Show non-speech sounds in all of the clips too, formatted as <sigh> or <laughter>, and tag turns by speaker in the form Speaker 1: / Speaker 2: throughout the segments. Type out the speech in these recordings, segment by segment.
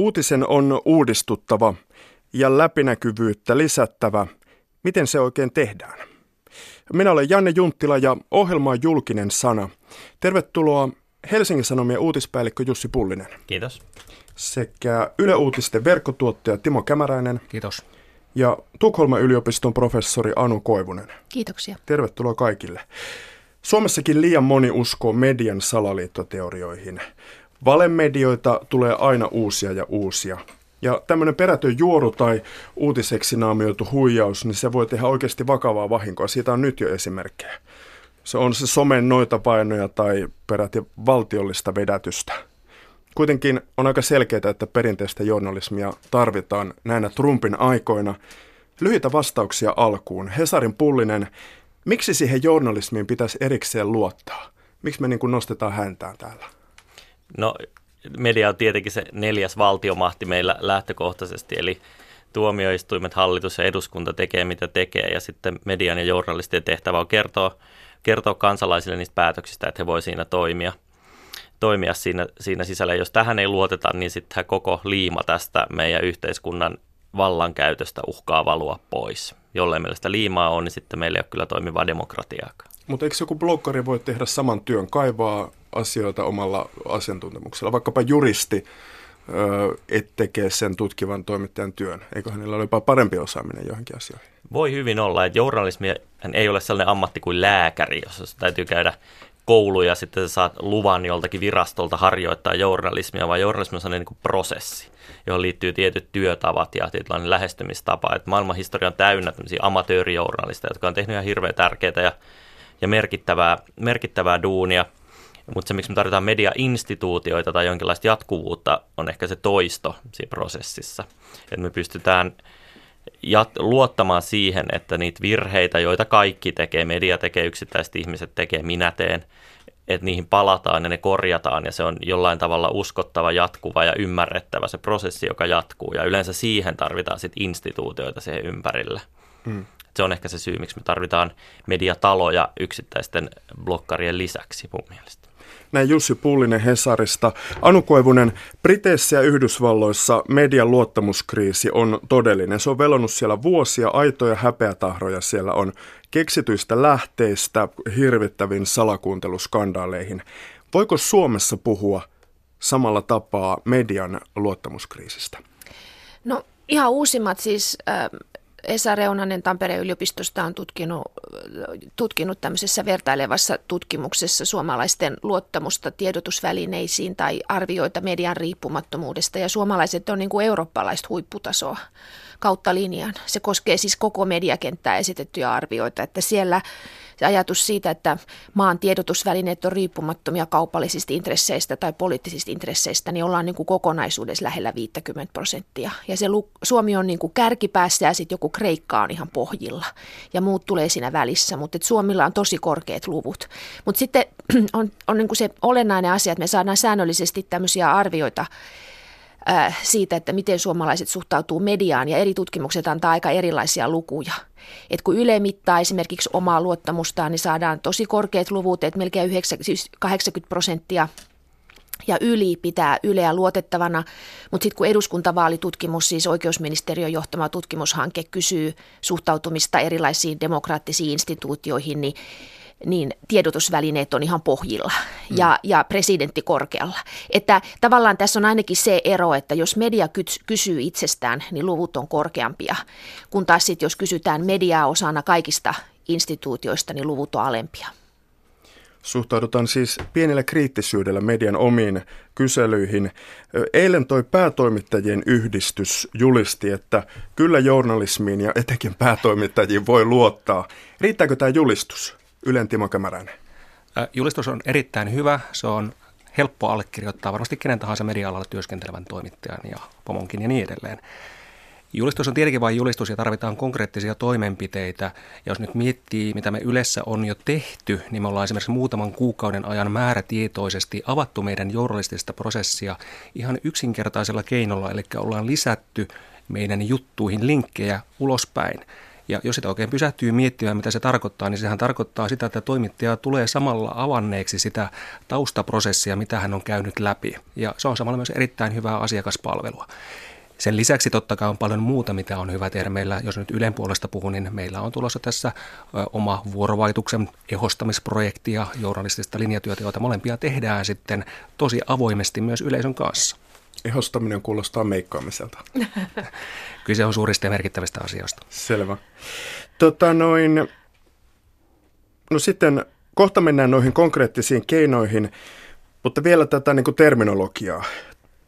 Speaker 1: Uutisen on uudistuttava ja läpinäkyvyyttä lisättävä. Miten se oikein tehdään? Minä olen Janne Junttila ja ohjelma on julkinen sana. Tervetuloa Helsingin Sanomien uutispäällikkö Jussi Pullinen.
Speaker 2: Kiitos.
Speaker 1: Sekä Yle Uutisten verkkotuottaja Timo Kämäräinen.
Speaker 3: Kiitos.
Speaker 1: Ja Tukholman yliopiston professori Anu Koivunen.
Speaker 4: Kiitoksia.
Speaker 1: Tervetuloa kaikille. Suomessakin liian moni uskoo median salaliittoteorioihin. Valemedioita tulee aina uusia ja uusia. Ja tämmöinen perätön juoru tai uutiseksi naamioitu huijaus, niin se voi tehdä oikeasti vakavaa vahinkoa. Siitä on nyt jo esimerkkejä. Se on se somen noita painoja tai peräti valtiollista vedätystä. Kuitenkin on aika selkeää, että perinteistä journalismia tarvitaan näinä Trumpin aikoina. Lyhyitä vastauksia alkuun. Hesarin Pullinen, miksi siihen journalismiin pitäisi erikseen luottaa? Miksi me niin kuin nostetaan häntään täällä?
Speaker 2: No media on tietenkin se neljäs valtiomahti meillä lähtökohtaisesti, eli tuomioistuimet, hallitus ja eduskunta tekee mitä tekee, ja sitten median ja journalistien tehtävä on kertoa, kertoa kansalaisille niistä päätöksistä, että he voi siinä toimia, toimia siinä, siinä sisällä. Jos tähän ei luoteta, niin sitten koko liima tästä meidän yhteiskunnan vallankäytöstä uhkaa valua pois. Jollei meillä sitä liimaa on, niin sitten meillä ei ole kyllä toimivaa demokratiaa.
Speaker 1: Mutta eikö joku bloggari voi tehdä saman työn, kaivaa asioita omalla asiantuntemuksella, vaikkapa juristi, et tekee sen tutkivan toimittajan työn. Eikö hänellä ole jopa parempi osaaminen johonkin asioihin?
Speaker 2: Voi hyvin olla, että journalismi ei ole sellainen ammatti kuin lääkäri, jos täytyy käydä koulu ja sitten saat luvan joltakin virastolta harjoittaa journalismia, vaan journalismi on sellainen niin kuin prosessi, johon liittyy tietyt työtavat ja tietynlainen lähestymistapa. Että maailman historia on täynnä tämmöisiä amatöörijournalisteja, jotka on tehnyt ihan hirveän tärkeää ja, ja merkittävää, merkittävää duunia – mutta se, miksi me tarvitaan mediainstituutioita tai jonkinlaista jatkuvuutta, on ehkä se toisto siinä prosessissa. Että me pystytään jat- luottamaan siihen, että niitä virheitä, joita kaikki tekee, media tekee, yksittäiset ihmiset tekee, minä teen, että niihin palataan ja ne korjataan ja se on jollain tavalla uskottava, jatkuva ja ymmärrettävä se prosessi, joka jatkuu. Ja yleensä siihen tarvitaan sitten instituutioita siihen ympärille. Hmm. Se on ehkä se syy, miksi me tarvitaan mediataloja yksittäisten blokkarien lisäksi mun mielestä.
Speaker 1: Näin Jussi Pullinen Hesarista. Anu Koivunen, Briteissä ja Yhdysvalloissa median luottamuskriisi on todellinen. Se on velonnut siellä vuosia, aitoja häpeätahroja siellä on keksityistä lähteistä hirvittäviin salakuunteluskandaaleihin. Voiko Suomessa puhua samalla tapaa median luottamuskriisistä?
Speaker 4: No ihan uusimmat siis äh, Esa Reunanen Tampereen yliopistosta on tutkinut, tutkinut tämmöisessä vertailevassa tutkimuksessa suomalaisten luottamusta tiedotusvälineisiin tai arvioita median riippumattomuudesta. Ja suomalaiset on niin kuin eurooppalaista huipputasoa kautta linjan. Se koskee siis koko mediakenttää esitettyjä arvioita, että siellä se ajatus siitä, että maan tiedotusvälineet on riippumattomia kaupallisista intresseistä tai poliittisista intresseistä, niin ollaan niin kuin kokonaisuudessa lähellä 50 prosenttia. Ja se Suomi on niin kuin kärkipäässä ja sitten joku Kreikka on ihan pohjilla ja muut tulee siinä välissä, mutta Suomilla on tosi korkeat luvut. Mutta sitten <clears throat> on, on niin kuin se olennainen asia, että me saadaan säännöllisesti tämmöisiä arvioita Äh, siitä, että miten suomalaiset suhtautuu mediaan ja eri tutkimukset antaa aika erilaisia lukuja. Et kun Yle mittaa esimerkiksi omaa luottamustaan, niin saadaan tosi korkeat luvut, että melkein 90, siis 80 prosenttia ja yli pitää Yleä luotettavana, mutta sitten kun eduskuntavaalitutkimus, siis oikeusministeriön johtama tutkimushanke kysyy suhtautumista erilaisiin demokraattisiin instituutioihin, niin niin tiedotusvälineet on ihan pohjilla ja, mm. ja presidentti korkealla. Että tavallaan tässä on ainakin se ero, että jos media kysyy itsestään, niin luvut on korkeampia, kun taas sitten jos kysytään mediaa osana kaikista instituutioista, niin luvut on alempia.
Speaker 1: Suhtaudutaan siis pienellä kriittisyydellä median omiin kyselyihin. Eilen toi päätoimittajien yhdistys julisti, että kyllä journalismiin ja etenkin päätoimittajiin voi luottaa. Riittääkö tämä julistus? Ylen Timo Kämäräinen.
Speaker 3: Julistus on erittäin hyvä. Se on helppo allekirjoittaa varmasti kenen tahansa media-alalla työskentelevän toimittajan ja pomonkin ja niin edelleen. Julistus on tietenkin vain julistus ja tarvitaan konkreettisia toimenpiteitä. Ja jos nyt miettii, mitä me yleensä on jo tehty, niin me ollaan esimerkiksi muutaman kuukauden ajan määrätietoisesti avattu meidän journalistista prosessia ihan yksinkertaisella keinolla, eli ollaan lisätty meidän juttuihin linkkejä ulospäin. Ja jos sitä oikein pysähtyy miettimään, mitä se tarkoittaa, niin sehän tarkoittaa sitä, että toimittaja tulee samalla avanneeksi sitä taustaprosessia, mitä hän on käynyt läpi. Ja se on samalla myös erittäin hyvää asiakaspalvelua. Sen lisäksi totta kai on paljon muuta, mitä on hyvä tehdä. Meillä, jos nyt Ylen puolesta puhun, niin meillä on tulossa tässä oma vuorovaikutuksen ehostamisprojekti ja journalistista linjatyötä, joita molempia tehdään sitten tosi avoimesti myös yleisön kanssa.
Speaker 1: Ehostaminen kuulostaa meikkaamiselta. <laughs>
Speaker 3: Kyse on suurista ja merkittävistä asioista.
Speaker 1: Selvä. Tota noin, no sitten kohta mennään noihin konkreettisiin keinoihin, mutta vielä tätä niin kuin terminologiaa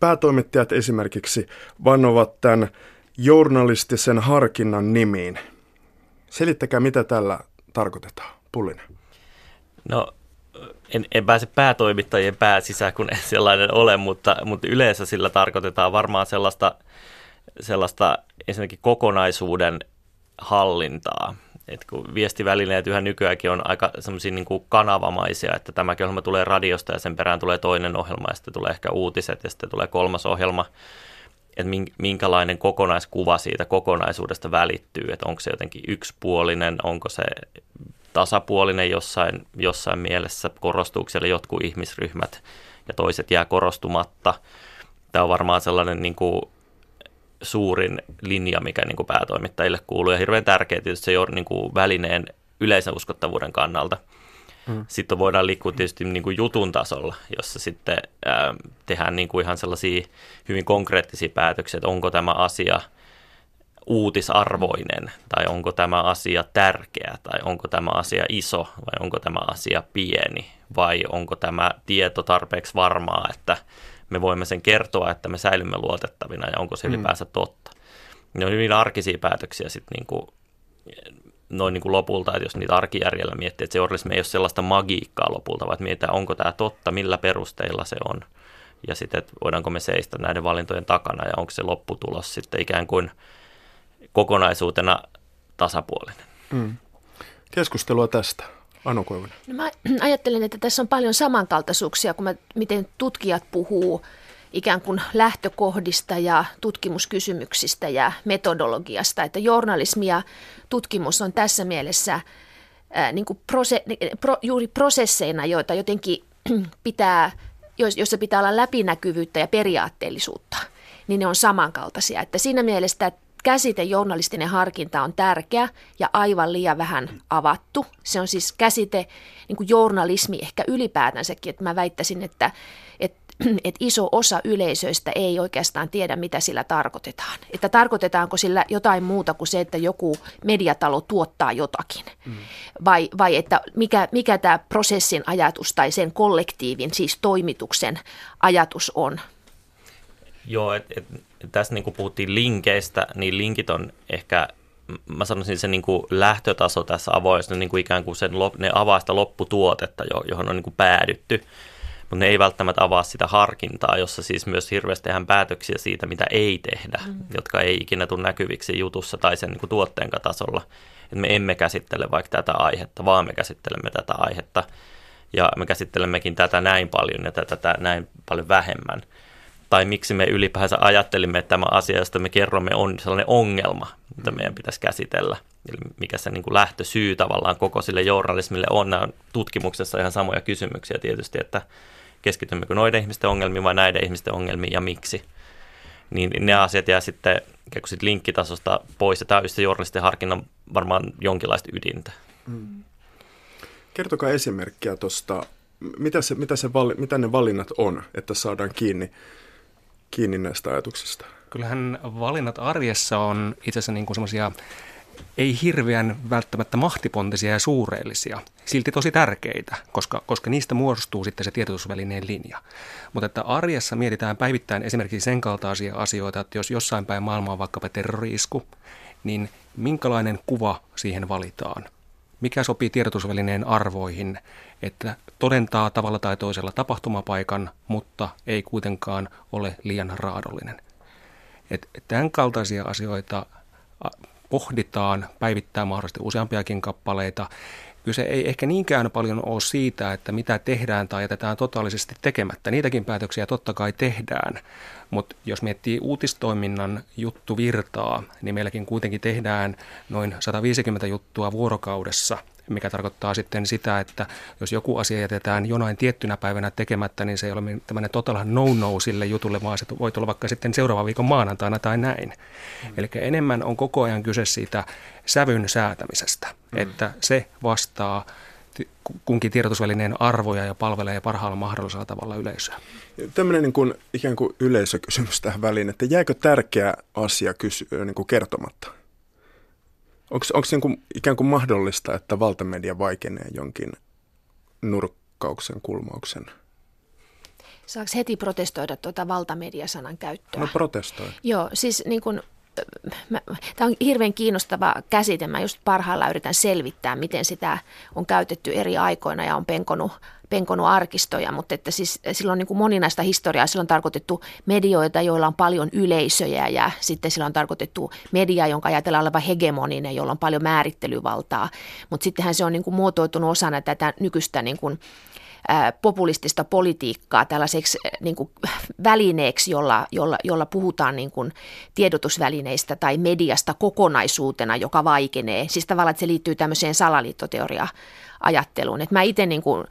Speaker 1: päätoimittajat esimerkiksi vannovat tämän journalistisen harkinnan nimiin. Selittäkää, mitä tällä tarkoitetaan. Pullinen.
Speaker 2: No, en, en pääse päätoimittajien pää sisään, kun en sellainen ole, mutta, mutta yleensä sillä tarkoitetaan varmaan sellaista, sellaista ensinnäkin kokonaisuuden hallintaa. Että kun viestivälineet yhä nykyäänkin on aika semmoisia niin kanavamaisia, että tämäkin ohjelma tulee radiosta ja sen perään tulee toinen ohjelma ja sitten tulee ehkä uutiset ja sitten tulee kolmas ohjelma, että minkälainen kokonaiskuva siitä kokonaisuudesta välittyy, että onko se jotenkin yksipuolinen, onko se tasapuolinen jossain, jossain mielessä, korostuuko siellä jotkut ihmisryhmät ja toiset jää korostumatta. Tämä on varmaan sellainen niin kuin suurin linja, mikä niin kuin päätoimittajille kuuluu ja hirveän tärkeä tietysti se jo niin kuin välineen yleisen uskottavuuden kannalta. Mm. Sitten voidaan liikkua tietysti niin kuin jutun tasolla, jossa sitten ää, tehdään niin kuin ihan sellaisia hyvin konkreettisia päätöksiä, että onko tämä asia uutisarvoinen tai onko tämä asia tärkeä tai onko tämä asia iso vai onko tämä asia pieni vai onko tämä tieto tarpeeksi varmaa, että me voimme sen kertoa, että me säilymme luotettavina ja onko se mm. ylipäänsä totta. Ne on hyvin arkisia päätöksiä sitten niin kuin, noin niin kuin lopulta, että jos niitä arkijärjellä miettii, että se journalismi ei ole sellaista magiikkaa lopulta, vaan mietitään, onko tämä totta, millä perusteilla se on. Ja sitten, että voidaanko me seistä näiden valintojen takana ja onko se lopputulos sitten ikään kuin kokonaisuutena tasapuolinen. Mm.
Speaker 1: Keskustelua tästä. Anu Koivunen.
Speaker 4: No mä <clears throat> ajattelen, että tässä on paljon samankaltaisuuksia, kun mä, miten tutkijat puhuu ikään kuin lähtökohdista ja tutkimuskysymyksistä ja metodologiasta. Että journalismi ja tutkimus on tässä mielessä ää, niin kuin prose, pro, juuri prosesseina, joita jotenkin <clears throat> pitää, joissa pitää olla läpinäkyvyyttä ja periaatteellisuutta, niin ne on samankaltaisia. Että siinä mielessä käsite journalistinen harkinta on tärkeä ja aivan liian vähän avattu. Se on siis käsite, niin kuin journalismi ehkä ylipäätänsäkin, että mä väittäisin, että, että, <clears throat> että iso osa yleisöistä ei oikeastaan tiedä, mitä sillä tarkoitetaan. Että tarkoitetaanko sillä jotain muuta kuin se, että joku mediatalo tuottaa jotakin. Mm. Vai, vai että mikä, mikä tämä prosessin ajatus tai sen kollektiivin, siis toimituksen ajatus on.
Speaker 2: Joo, et, et, tässä niin kuin puhuttiin linkeistä, niin linkit on ehkä, mä sanoisin se niin kuin lähtötaso tässä avoimessa, niin kuin ikään kuin sen, ne avaa sitä lopputuotetta, johon on niin kuin päädytty, mutta ne ei välttämättä avaa sitä harkintaa, jossa siis myös hirveästi tehdään päätöksiä siitä, mitä ei tehdä, mm. jotka ei ikinä tule näkyviksi jutussa tai sen niin kuin tuotteen tasolla. Et me emme käsittele vaikka tätä aihetta, vaan me käsittelemme tätä aihetta ja me käsittelemmekin tätä näin paljon ja tätä näin paljon vähemmän tai miksi me ylipäänsä ajattelimme, että tämä asia, josta me kerromme, on sellainen ongelma, mitä mm. meidän pitäisi käsitellä. Eli mikä se niin kuin lähtösyy tavallaan koko sille journalismille on. Nämä on tutkimuksessa ihan samoja kysymyksiä tietysti, että keskitymmekö noiden ihmisten ongelmiin vai näiden ihmisten ongelmiin ja miksi. Niin ne asiat jää sitten ikään kuin linkkitasosta pois, ja tämä on just se journalisten harkinnan varmaan jonkinlaista ydintä. Mm.
Speaker 1: Kertokaa esimerkkiä tuosta, mitä, se, mitä, se, mitä ne valinnat on, että saadaan kiinni kiinni näistä ajatuksista?
Speaker 3: Kyllähän valinnat arjessa on itse asiassa niin semmoisia ei hirveän välttämättä mahtipontisia ja suureellisia, silti tosi tärkeitä, koska, koska niistä muodostuu sitten se tiedotusvälineen linja. Mutta että arjessa mietitään päivittäin esimerkiksi sen kaltaisia asioita, että jos jossain päin maailmaa on vaikkapa terroriisku, niin minkälainen kuva siihen valitaan? Mikä sopii tiedotusvälineen arvoihin, että todentaa tavalla tai toisella tapahtumapaikan, mutta ei kuitenkaan ole liian raadollinen. Et tämän kaltaisia asioita pohditaan, päivittää mahdollisesti useampiakin kappaleita. Kyse ei ehkä niinkään paljon ole siitä, että mitä tehdään tai jätetään totaalisesti tekemättä. Niitäkin päätöksiä totta kai tehdään, mutta jos miettii uutistoiminnan juttuvirtaa, niin meilläkin kuitenkin tehdään noin 150 juttua vuorokaudessa – mikä tarkoittaa sitten sitä, että jos joku asia jätetään jonain tiettynä päivänä tekemättä, niin se ei ole tämmöinen totaalinen no-no sille jutulle, vaan se voi tulla vaikka sitten seuraavan viikon maanantaina tai näin. Mm. Eli enemmän on koko ajan kyse siitä sävyn säätämisestä, mm. että se vastaa kunkin tiedotusvälineen arvoja ja palvelee parhaalla mahdollisella tavalla yleisöä.
Speaker 1: Tämmöinen niin kuin, ikään kuin yleisökysymys tähän väliin, että jääkö tärkeä asia kysy, niin kuin kertomatta? Onko, onko niin kuin, ikään kuin mahdollista, että valtamedia vaikenee jonkin nurkkauksen, kulmauksen?
Speaker 4: Saako heti protestoida tuota valtamediasanan käyttöä?
Speaker 1: No protestoi.
Speaker 4: Joo, siis niin kuin, Tämä on hirveän kiinnostava käsite. Mä just parhaillaan yritän selvittää, miten sitä on käytetty eri aikoina ja on penkonut penkonut arkistoja, mutta että siis silloin niin kuin moninaista historiaa. Silloin on tarkoitettu medioita, joilla on paljon yleisöjä ja sitten sillä on tarkoitettu media, jonka ajatellaan olevan hegemoninen, jolla on paljon määrittelyvaltaa. Mutta sittenhän se on niin kuin muotoitunut osana tätä nykyistä niin kuin populistista politiikkaa tällaiseksi niin kuin välineeksi, jolla, jolla, jolla puhutaan niin kuin tiedotusvälineistä tai mediasta kokonaisuutena, joka vaikenee. Siis tavallaan, että se liittyy tämmöiseen salaliittoteoria-ajatteluun. Että mä itse niin kuin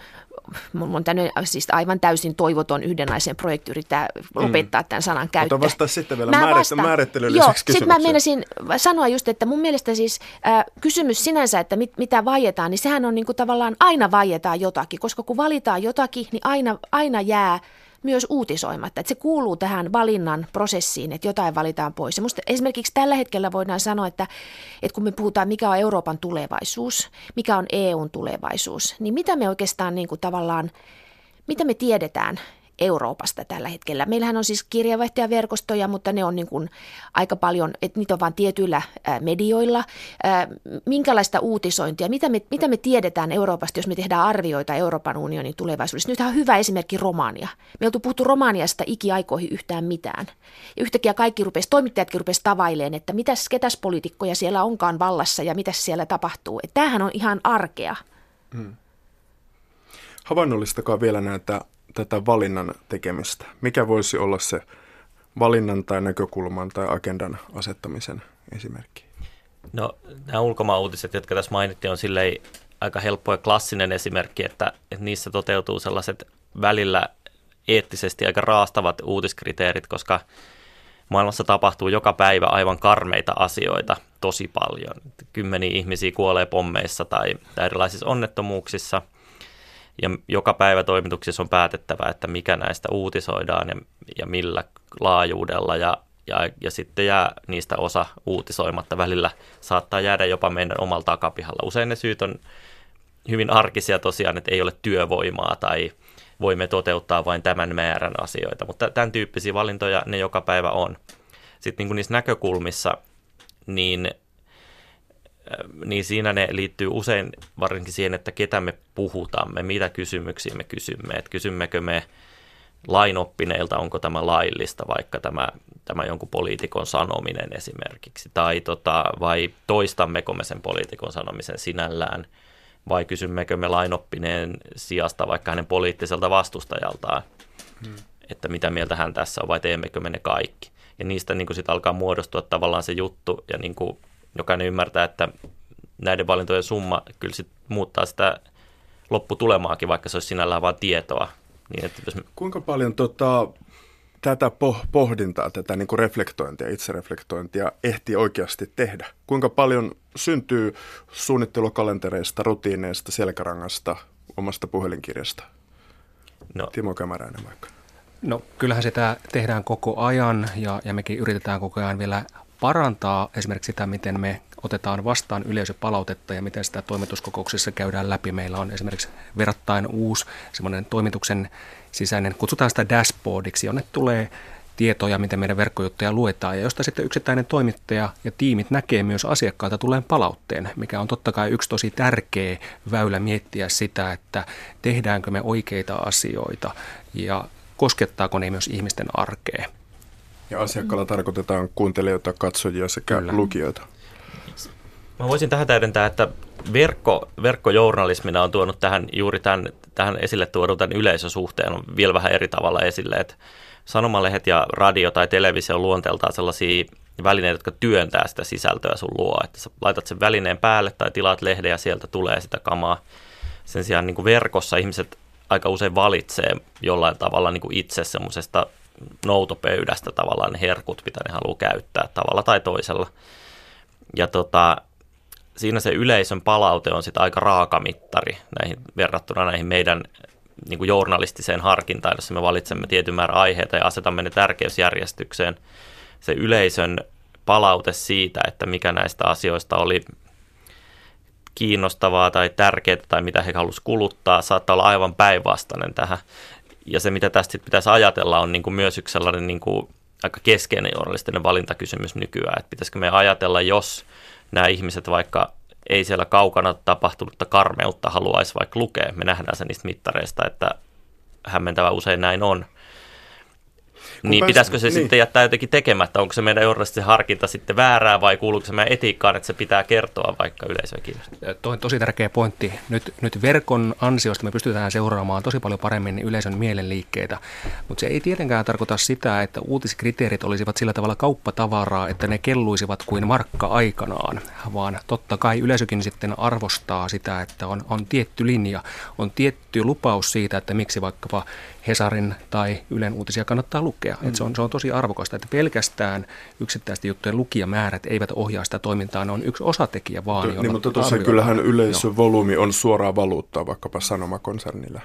Speaker 4: mun on tänne siis aivan täysin toivoton yhdenaisen projekti yrittää lopettaa mm. tämän sanan käyttö.
Speaker 1: Mutta vastaa sitten vielä mä vastaan.
Speaker 4: Joo, sitten mä menisin sanoa just, että mun mielestä siis äh, kysymys sinänsä, että mit, mitä vaietaan, niin sehän on niin kuin tavallaan aina vaietaan jotakin, koska kun valitaan jotakin, niin aina, aina jää myös uutisoimatta. Että se kuuluu tähän valinnan prosessiin, että jotain valitaan pois. Ja musta esimerkiksi tällä hetkellä voidaan sanoa, että, että kun me puhutaan, mikä on Euroopan tulevaisuus, mikä on EUn tulevaisuus, niin mitä me oikeastaan niin kuin tavallaan, mitä me tiedetään Euroopasta tällä hetkellä. Meillähän on siis kirjavaihtajaverkostoja, mutta ne on niin kuin aika paljon, että niitä on vain tietyillä medioilla. Minkälaista uutisointia, mitä me, mitä me tiedetään Euroopasta, jos me tehdään arvioita Euroopan unionin tulevaisuudessa? Nyt on hyvä esimerkki Romania. Me oltu puhuttu Romaniasta ikiaikoihin yhtään mitään. Ja yhtäkkiä kaikki rupesi, toimittajatkin rupesi tavaileen, että mitäs, ketäs poliitikkoja siellä onkaan vallassa ja mitä siellä tapahtuu. Että tämähän on ihan arkea. Hmm.
Speaker 1: Havainnollistakaa vielä näitä tätä valinnan tekemistä? Mikä voisi olla se valinnan tai näkökulman tai agendan asettamisen esimerkki?
Speaker 2: No nämä ulkomaan-uutiset, jotka tässä mainittiin, on silleen aika helppo ja klassinen esimerkki, että, että niissä toteutuu sellaiset välillä eettisesti aika raastavat uutiskriteerit, koska maailmassa tapahtuu joka päivä aivan karmeita asioita tosi paljon. Kymmeniä ihmisiä kuolee pommeissa tai, tai erilaisissa onnettomuuksissa – ja joka päivä toimituksissa on päätettävä, että mikä näistä uutisoidaan ja, ja millä laajuudella ja, ja, ja sitten jää niistä osa uutisoimatta. Välillä saattaa jäädä jopa meidän omalla takapihalla. Usein ne syyt on hyvin arkisia tosiaan, että ei ole työvoimaa tai voimme toteuttaa vain tämän määrän asioita, mutta tämän tyyppisiä valintoja ne joka päivä on. Sitten niin kuin niissä näkökulmissa, niin niin siinä ne liittyy usein varsinkin siihen, että ketä me puhutamme, mitä kysymyksiä me kysymme, että kysymmekö me lainoppineilta, onko tämä laillista, vaikka tämä, tämä jonkun poliitikon sanominen esimerkiksi, tai tota, vai toistammeko me sen poliitikon sanomisen sinällään, vai kysymmekö me lainoppineen sijasta vaikka hänen poliittiselta vastustajaltaan, hmm. että mitä mieltä hän tässä on, vai teemmekö me ne kaikki. Ja niistä niin sitten alkaa muodostua tavallaan se juttu, ja niin kuin jokainen ymmärtää, että näiden valintojen summa kyllä sit muuttaa sitä lopputulemaakin, vaikka se olisi sinällään vain tietoa. Niin, että
Speaker 1: jos... Kuinka paljon tota, tätä pohdintaa, tätä niin kuin reflektointia, itsereflektointia ehtii oikeasti tehdä? Kuinka paljon syntyy suunnittelukalentereista, rutiineista, selkärangasta, omasta puhelinkirjasta? No. Timo Kämäräinen vaikka.
Speaker 3: No kyllähän sitä tehdään koko ajan ja, ja mekin yritetään koko ajan vielä parantaa esimerkiksi sitä, miten me otetaan vastaan yleisöpalautetta ja miten sitä toimituskokouksissa käydään läpi. Meillä on esimerkiksi verrattain uusi semmoinen toimituksen sisäinen, kutsutaan sitä dashboardiksi, jonne tulee tietoja, miten meidän verkkojuttuja luetaan, ja josta sitten yksittäinen toimittaja ja tiimit näkee myös asiakkaalta tulee palautteen, mikä on totta kai yksi tosi tärkeä väylä miettiä sitä, että tehdäänkö me oikeita asioita ja koskettaako ne myös ihmisten arkeen.
Speaker 1: Ja asiakkaalla tarkoitetaan kuuntelijoita, katsojia sekä Kyllä. lukijoita.
Speaker 2: Mä voisin tähän täydentää, että verkko, verkkojournalismina on tuonut tähän juuri tämän, tähän esille tuodun tämän yleisösuhteen on vielä vähän eri tavalla esille, että sanomalehdet ja radio tai televisio on luonteeltaan sellaisia välineitä, jotka työntää sitä sisältöä sun luo, että sä laitat sen välineen päälle tai tilaat lehden ja sieltä tulee sitä kamaa. Sen sijaan niin kuin verkossa ihmiset aika usein valitsee jollain tavalla niin kuin itse semmoisesta noutopöydästä tavallaan ne herkut, mitä ne haluaa käyttää tavalla tai toisella. Ja tota, siinä se yleisön palaute on sitten aika raaka mittari näihin, verrattuna näihin meidän niin kuin journalistiseen harkintaan, jossa me valitsemme tietyn määrän aiheita ja asetamme ne tärkeysjärjestykseen. Se yleisön palaute siitä, että mikä näistä asioista oli kiinnostavaa tai tärkeää tai mitä he halusivat kuluttaa, saattaa olla aivan päinvastainen tähän. Ja se, mitä tästä pitäisi ajatella, on niin kuin myös yksi sellainen niin kuin aika keskeinen journalistinen valintakysymys nykyään, että pitäisikö me ajatella, jos nämä ihmiset vaikka ei siellä kaukana tapahtunutta karmeutta haluaisi vaikka lukea. Me nähdään se niistä mittareista, että hämmentävä usein näin on. Kun niin pääs, pitäisikö se niin. sitten jättää jotenkin tekemättä? Onko se meidän journalistisen harkinta sitten väärää vai kuuluuko se meidän etiikkaan, että se pitää kertoa vaikka yleisöä kiinnostaa?
Speaker 3: Tuo on tosi tärkeä pointti. Nyt, nyt verkon ansiosta me pystytään seuraamaan tosi paljon paremmin yleisön mielenliikkeitä, mutta se ei tietenkään tarkoita sitä, että uutiskriteerit olisivat sillä tavalla kauppatavaraa, että ne kelluisivat kuin markka aikanaan, vaan totta kai yleisökin sitten arvostaa sitä, että on, on tietty linja, on tietty lupaus siitä, että miksi vaikkapa Hesarin tai Ylen uutisia kannattaa lukea. Mm. Et se, on, se on tosi arvokasta, että pelkästään yksittäisten juttujen lukijamäärät eivät ohjaa sitä toimintaa, ne on yksi osatekijä vaan.
Speaker 1: To, niin, mutta tosiaan kyllähän yleisövolyymi on suoraa valuuttaa vaikkapa sanomakonsernilla.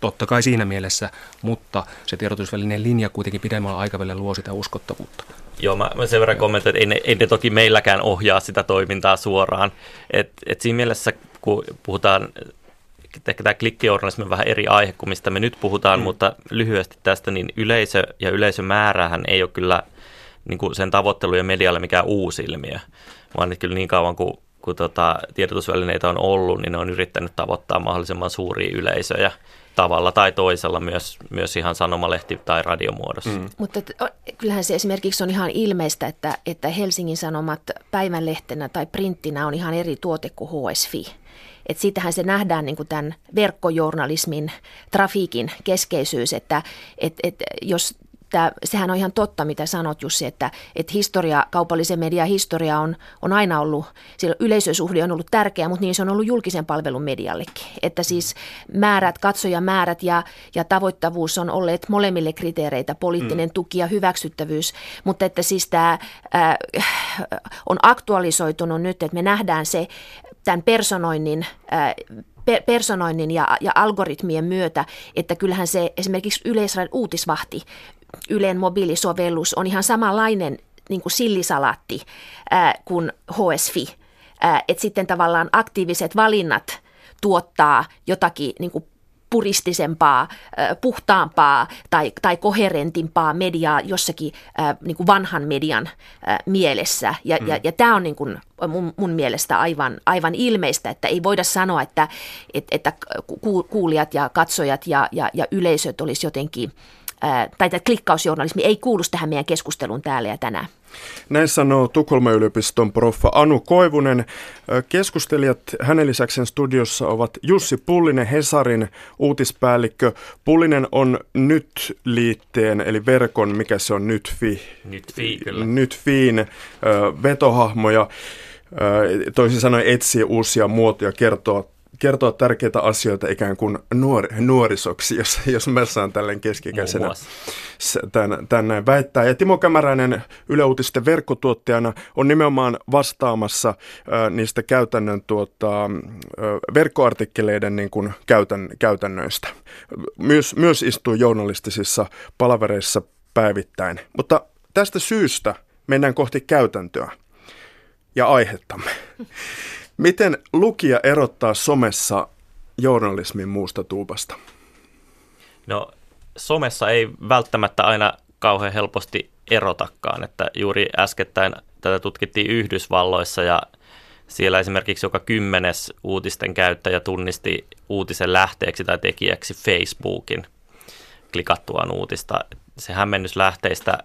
Speaker 3: Totta kai siinä mielessä, mutta se tiedotusvälineen linja kuitenkin pidemmällä aikavälillä luo sitä uskottavuutta.
Speaker 2: Joo, mä, mä sen verran kommentoin, että ei ne, ei ne toki meilläkään ohjaa sitä toimintaa suoraan. Et, et siinä mielessä, kun puhutaan ehkä tämä klikkijournalismi on vähän eri aihe kuin mistä me nyt puhutaan, mm. mutta lyhyesti tästä, niin yleisö ja yleisömäärähän ei ole kyllä niin kuin sen tavoittelu ja medialle mikään uusi ilmiö, vaan että kyllä niin kauan kuin, kun tota, tiedotusvälineitä on ollut, niin ne on yrittänyt tavoittaa mahdollisimman suuria yleisöjä tavalla tai toisella myös, myös ihan sanomalehti- tai radiomuodossa. Mm.
Speaker 4: Mutta kyllähän se esimerkiksi on ihan ilmeistä, että, että Helsingin Sanomat päivänlehtenä tai printtinä on ihan eri tuote kuin HSFI. Et siitähän se nähdään niin kuin tämän verkkojournalismin, trafiikin keskeisyys, että et, et, jos Tämä, sehän on ihan totta, mitä sanot Jussi, että, että historia, kaupallisen median historia on, on aina ollut, siellä yleisösuhde on ollut tärkeä, mutta niin se on ollut julkisen palvelun mediallekin. Että siis määrät, katsojamäärät ja, ja tavoittavuus on olleet molemmille kriteereitä, poliittinen mm. tuki ja hyväksyttävyys, mutta että siis tämä äh, on aktualisoitunut nyt, että me nähdään se tämän personoinnin personoinnin ja, ja algoritmien myötä, että kyllähän se esimerkiksi Yleisradion uutisvahti, Ylen mobiilisovellus on ihan samanlainen niin kuin sillisalaatti ää, kuin HSFI. Että sitten tavallaan aktiiviset valinnat tuottaa jotakin niin kuin puristisempaa, puhtaampaa tai, tai koherentimpaa mediaa jossakin niin kuin vanhan median mielessä. Ja, mm. ja, ja tämä on niin kuin mun, mun mielestä aivan, aivan ilmeistä, että ei voida sanoa, että, että, että kuulijat ja katsojat ja, ja, ja yleisöt olisi jotenkin – tai tämä klikkausjournalismi ei kuulu tähän meidän keskusteluun täällä ja tänään.
Speaker 1: Näin sanoo Tukholman yliopiston proffa Anu Koivunen. Keskustelijat hänen lisäkseen studiossa ovat Jussi Pullinen, Hesarin uutispäällikkö. Pullinen on nyt liitteen, eli verkon, mikä se on, Nytfi.
Speaker 2: Nytfi, kyllä.
Speaker 1: Nytfiin vetohahmoja. Toisin sanoen etsii uusia muotoja kertoa kertoa tärkeitä asioita ikään kuin nuor, nuorisoksi, jos, jos mä saan tälleen keskikäisenä tämän, tämän näin väittää. Ja Timo Kämäräinen Yle Uutisten verkkotuottajana on nimenomaan vastaamassa äh, niistä käytännön tuota, äh, verkkoartikkeleiden niin kuin käytän, käytännöistä. Myös, myös istuu journalistisissa palavereissa päivittäin. Mutta tästä syystä mennään kohti käytäntöä ja aihettamme. Miten lukija erottaa somessa journalismin muusta tuupasta?
Speaker 2: No somessa ei välttämättä aina kauhean helposti erotakaan, että juuri äskettäin tätä tutkittiin Yhdysvalloissa ja siellä esimerkiksi joka kymmenes uutisten käyttäjä tunnisti uutisen lähteeksi tai tekijäksi Facebookin klikattuaan uutista. Se hämmennys lähteistä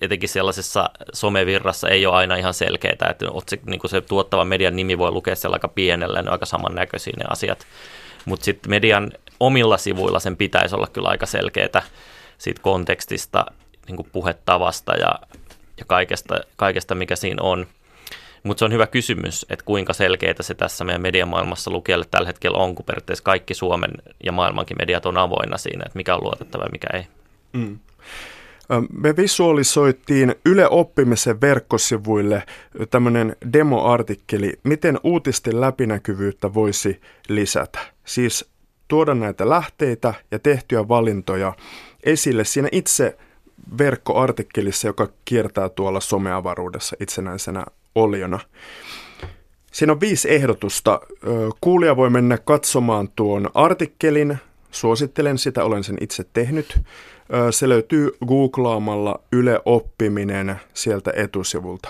Speaker 2: etenkin sellaisessa somevirrassa ei ole aina ihan selkeää, että se, niin se tuottava median nimi voi lukea siellä aika pienellä, ne on aika samannäköisiä ne asiat. Mutta sitten median omilla sivuilla sen pitäisi olla kyllä aika selkeää siitä kontekstista, niin puhetavasta ja, ja kaikesta, kaikesta, mikä siinä on. Mutta se on hyvä kysymys, että kuinka selkeää se tässä meidän mediamaailmassa lukijalle tällä hetkellä on, kun periaatteessa kaikki Suomen ja maailmankin mediat on avoinna siinä, että mikä on luotettava ja mikä ei. Mm.
Speaker 1: Me visualisoitiin Yle Oppimisen verkkosivuille tämmöinen demoartikkeli, miten uutisten läpinäkyvyyttä voisi lisätä. Siis tuoda näitä lähteitä ja tehtyjä valintoja esille siinä itse verkkoartikkelissa, joka kiertää tuolla someavaruudessa itsenäisenä oliona. Siinä on viisi ehdotusta. Kuulija voi mennä katsomaan tuon artikkelin. Suosittelen sitä, olen sen itse tehnyt. Se löytyy googlaamalla Yle Oppiminen sieltä etusivulta.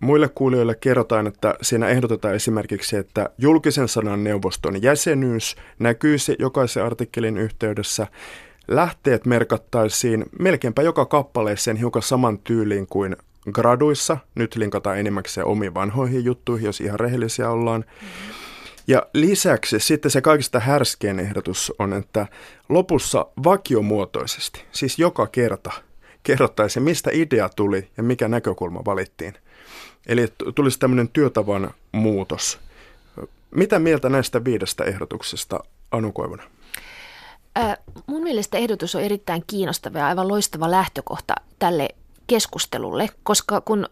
Speaker 1: Muille kuulijoille kerrotaan, että siinä ehdotetaan esimerkiksi, että julkisen sanan neuvoston jäsenyys näkyisi jokaisen artikkelin yhteydessä. Lähteet merkattaisiin melkeinpä joka kappaleeseen hiukan saman tyyliin kuin graduissa. Nyt linkataan enimmäkseen omiin vanhoihin juttuihin, jos ihan rehellisiä ollaan. Ja lisäksi sitten se kaikista härskein ehdotus on, että lopussa vakiomuotoisesti, siis joka kerta, kerrottaisiin, mistä idea tuli ja mikä näkökulma valittiin. Eli tulisi tämmöinen työtavan muutos. Mitä mieltä näistä viidestä ehdotuksesta, Anu Koivunen?
Speaker 4: Äh, mun mielestä ehdotus on erittäin kiinnostava ja aivan loistava lähtökohta tälle keskustelulle, koska kun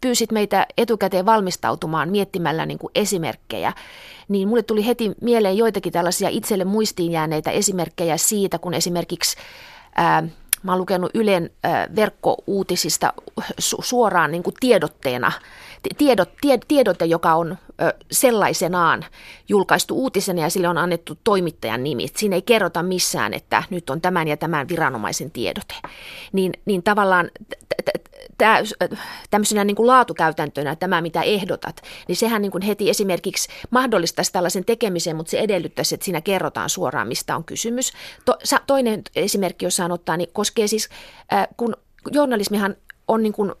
Speaker 4: pyysit meitä etukäteen valmistautumaan miettimällä niin kuin esimerkkejä, niin mulle tuli heti mieleen joitakin tällaisia itselle muistiin jääneitä esimerkkejä siitä, kun esimerkiksi ää, mä oon lukenut Ylen ää, verkkouutisista su- suoraan niin kuin tiedotteena, tiedot, tie, tiedote, joka on sellaisenaan julkaistu uutisena ja sille on annettu toimittajan nimi. Siinä ei kerrota missään, että nyt on tämän ja tämän viranomaisen tiedote. Niin, niin tavallaan tämä, tämmöisenä niin kuin laatukäytäntönä tämä, mitä ehdotat, niin sehän niin kuin heti esimerkiksi mahdollistaisi tällaisen tekemisen, mutta se edellyttäisi, että siinä kerrotaan suoraan, mistä on kysymys. To, toinen esimerkki, jos saan ottaa, niin koskee siis, kun journalismihan on niin kuin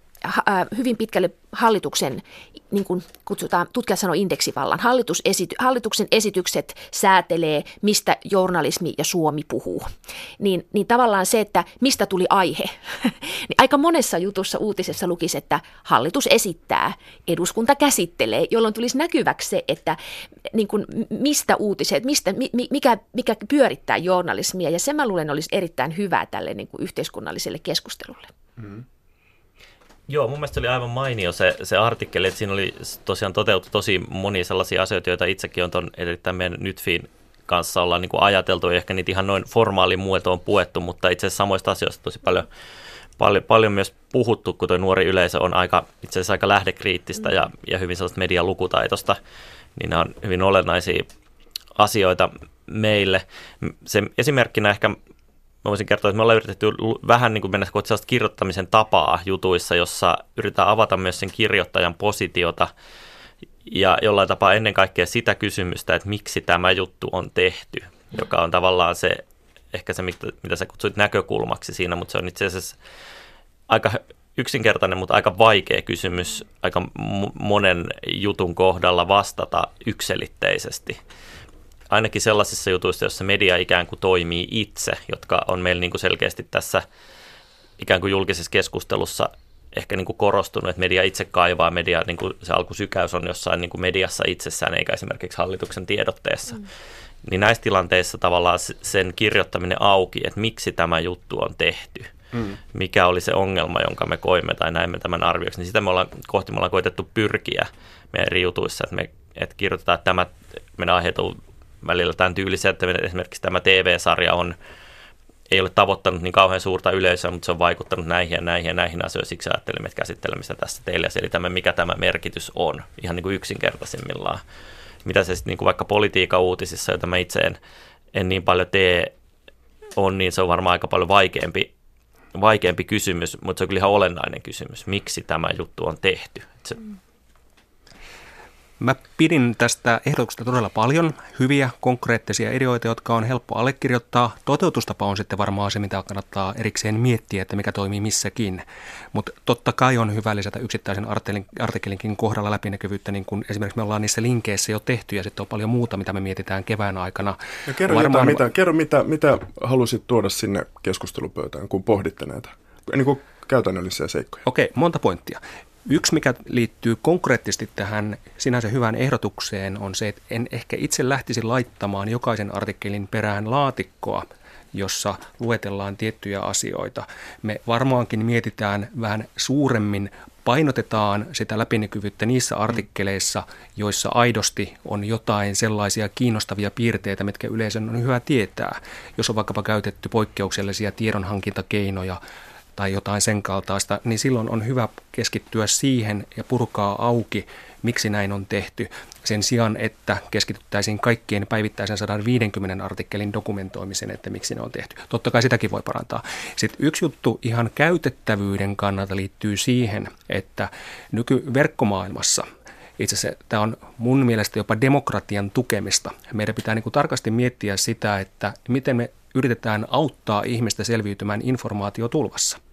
Speaker 4: hyvin pitkälle hallituksen, niin kuin kutsutaan, tutkijat sanoo indeksivallan, Hallitus esity, hallituksen esitykset säätelee, mistä journalismi ja Suomi puhuu. Niin, niin tavallaan se, että mistä tuli aihe, <laughs> niin aika monessa jutussa uutisessa lukisi, että hallitus esittää, eduskunta käsittelee, jolloin tulisi näkyväksi se, että niin kuin, mistä uutiset, mistä, mikä, mikä pyörittää journalismia, ja se mä luulen olisi erittäin hyvää tälle niin kuin yhteiskunnalliselle keskustelulle. Mm.
Speaker 2: Joo, mun mielestä oli aivan mainio se, se artikkeli, että siinä oli tosiaan toteutettu tosi monia sellaisia asioita, joita itsekin on tuon erittäin meidän Nytfiin kanssa ollaan niin kuin ajateltu, ja ehkä niitä ihan noin formaalin muotoon puettu, mutta itse asiassa samoista asioista tosi paljon, paljon, paljon myös puhuttu, kun tuo nuori yleisö on aika, itse asiassa aika lähdekriittistä ja, ja hyvin sellaista median lukutaitosta, niin nämä on hyvin olennaisia asioita meille. Se esimerkkinä ehkä mä voisin kertoa, että me ollaan yritetty vähän niin kuin mennä kohti sellaista kirjoittamisen tapaa jutuissa, jossa yritetään avata myös sen kirjoittajan positiota ja jollain tapaa ennen kaikkea sitä kysymystä, että miksi tämä juttu on tehty, joka on tavallaan se, ehkä se, mitä sä kutsuit näkökulmaksi siinä, mutta se on itse asiassa aika yksinkertainen, mutta aika vaikea kysymys aika monen jutun kohdalla vastata ykselitteisesti ainakin sellaisissa jutuissa, joissa media ikään kuin toimii itse, jotka on meillä niin kuin selkeästi tässä ikään kuin julkisessa keskustelussa ehkä niin kuin korostunut, että media itse kaivaa, media, niin kuin se alkusykäys on jossain niin kuin mediassa itsessään, eikä esimerkiksi hallituksen tiedotteessa. Mm. Niin näissä tilanteissa tavallaan sen kirjoittaminen auki, että miksi tämä juttu on tehty, mm. mikä oli se ongelma, jonka me koimme tai näimme tämän arvioksi, niin sitä me ollaan, kohti me ollaan koitettu pyrkiä meidän eri jutuissa, että me että kirjoitetaan, että tämä meidän aiheet on välillä tämän tyylisiä, että esimerkiksi tämä TV-sarja on, ei ole tavoittanut niin kauhean suurta yleisöä, mutta se on vaikuttanut näihin ja näihin ja näihin asioihin. Siksi ajattelimme, että käsittelemistä tässä teille ja selitämme, mikä tämä merkitys on ihan niin kuin yksinkertaisimmillaan. Mitä se sitten niin kuin vaikka politiikan uutisissa, joita mä itse en, en niin paljon tee, on, niin se on varmaan aika paljon vaikeampi, vaikeampi kysymys, mutta se on kyllä ihan olennainen kysymys. Miksi tämä juttu on tehty? Se, mm
Speaker 3: Mä pidin tästä ehdotuksesta todella paljon hyviä, konkreettisia ideoita, jotka on helppo allekirjoittaa. Toteutustapa on sitten varmaan se, mitä kannattaa erikseen miettiä, että mikä toimii missäkin. Mutta totta kai on hyvä lisätä yksittäisen artikkelinkin kohdalla läpinäkyvyyttä, niin kuin esimerkiksi me ollaan niissä linkeissä jo tehty, ja sitten on paljon muuta, mitä me mietitään kevään aikana.
Speaker 1: Ja kerro, varmaan... jotain, mitä, kerro mitä, mitä halusit tuoda sinne keskustelupöytään, kun pohditte näitä niin kuin käytännöllisiä seikkoja.
Speaker 3: Okei, monta pointtia. Yksi, mikä liittyy konkreettisesti tähän sinänsä hyvään ehdotukseen, on se, että en ehkä itse lähtisi laittamaan jokaisen artikkelin perään laatikkoa, jossa luetellaan tiettyjä asioita. Me varmaankin mietitään vähän suuremmin, painotetaan sitä läpinäkyvyyttä niissä artikkeleissa, joissa aidosti on jotain sellaisia kiinnostavia piirteitä, mitkä yleisön on hyvä tietää. Jos on vaikkapa käytetty poikkeuksellisia tiedonhankintakeinoja, tai jotain sen kaltaista, niin silloin on hyvä keskittyä siihen ja purkaa auki, miksi näin on tehty, sen sijaan, että keskityttäisiin kaikkien päivittäisen 150 artikkelin dokumentoimiseen, että miksi ne on tehty. Totta kai sitäkin voi parantaa. Sitten yksi juttu ihan käytettävyyden kannalta liittyy siihen, että nykyverkkomaailmassa itse asiassa tämä on mun mielestä jopa demokratian tukemista. Meidän pitää niin kuin tarkasti miettiä sitä, että miten me yritetään auttaa ihmistä selviytymään informaatiotulvassa.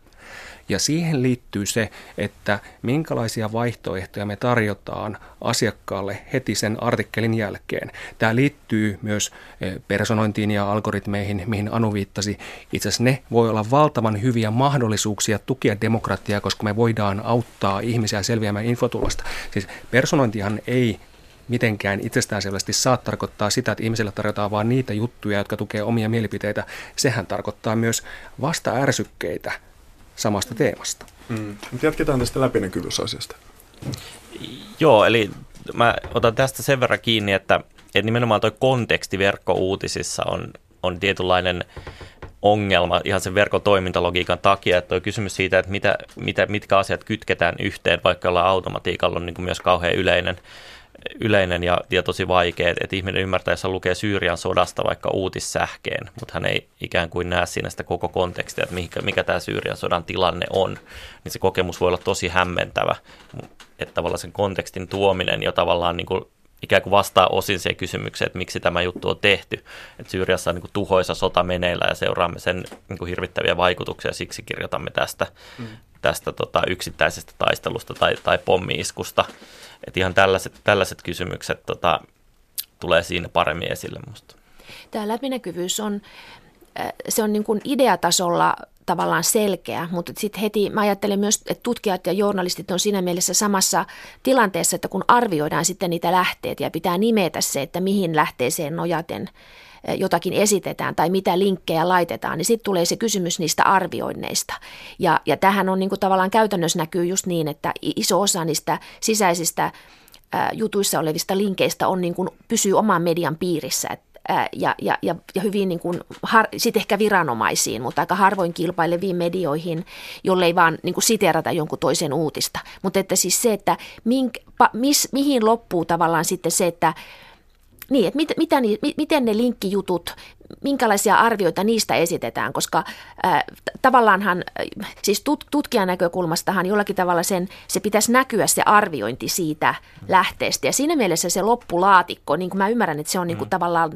Speaker 3: Ja siihen liittyy se, että minkälaisia vaihtoehtoja me tarjotaan asiakkaalle heti sen artikkelin jälkeen. Tämä liittyy myös eh, personointiin ja algoritmeihin, mihin Anu viittasi. Itse asiassa ne voi olla valtavan hyviä mahdollisuuksia tukea demokratiaa, koska me voidaan auttaa ihmisiä selviämään infotulvasta. Siis personointihan ei mitenkään itsestäänselvästi saa tarkoittaa sitä, että ihmisille tarjotaan vain niitä juttuja, jotka tukee omia mielipiteitä. Sehän tarkoittaa myös vasta-ärsykkeitä samasta teemasta.
Speaker 1: Mm. Jatketaan tästä läpinäkyvyysasiasta.
Speaker 2: Joo, eli mä otan tästä sen verran kiinni, että, että nimenomaan tuo konteksti verkkouutisissa on, on tietynlainen ongelma ihan sen verkotoimintalogiikan takia, että tuo kysymys siitä, että mitä, mitä, mitkä asiat kytketään yhteen, vaikka ollaan automatiikalla on niin kuin myös kauhean yleinen yleinen ja, ja tosi vaikea, että ihminen ymmärtää, jos hän lukee Syyrian sodasta vaikka uutissähkeen, mutta hän ei ikään kuin näe siinä sitä koko kontekstia, että mikä, mikä tämä Syyrian sodan tilanne on, niin se kokemus voi olla tosi hämmentävä, että tavallaan sen kontekstin tuominen jo tavallaan niin kuin ikään kuin vastaa osin siihen kysymykseen, että miksi tämä juttu on tehty. Että Syyriassa on niin kuin tuhoisa sota meneillä ja seuraamme sen niin kuin hirvittäviä vaikutuksia, siksi kirjoitamme tästä, mm. tästä tota, yksittäisestä taistelusta tai, tai pommiiskusta. Että ihan tällaiset, tällaiset kysymykset tota, tulee siinä paremmin esille musta.
Speaker 4: Tämä läpinäkyvyys on, äh, se on niin kuin ideatasolla tavallaan selkeä, mutta sitten heti mä ajattelen myös, että tutkijat ja journalistit on siinä mielessä samassa tilanteessa, että kun arvioidaan sitten niitä lähteitä ja pitää nimetä se, että mihin lähteeseen nojaten jotakin esitetään tai mitä linkkejä laitetaan, niin sitten tulee se kysymys niistä arvioinneista. Ja, ja tähän on niin kuin tavallaan käytännössä näkyy just niin, että iso osa niistä sisäisistä jutuissa olevista linkeistä on niin kuin, pysyy oman median piirissä, ja, ja, ja, ja hyvin niin kuin, har, sit ehkä viranomaisiin, mutta aika harvoin kilpaileviin medioihin, jollei vaan niin kuin siterata jonkun toisen uutista. Mutta että siis se, että mink, pa, mis, mihin loppuu tavallaan sitten se, että niin, että mit, mitä, miten ne linkkijutut, minkälaisia arvioita niistä esitetään, koska äh, tavallaanhan, siis tut, tutkijan näkökulmastahan jollakin tavalla sen, se pitäisi näkyä se arviointi siitä lähteestä. Ja siinä mielessä se loppulaatikko, niin kuin mä ymmärrän, että se on niin kuin mm. tavallaan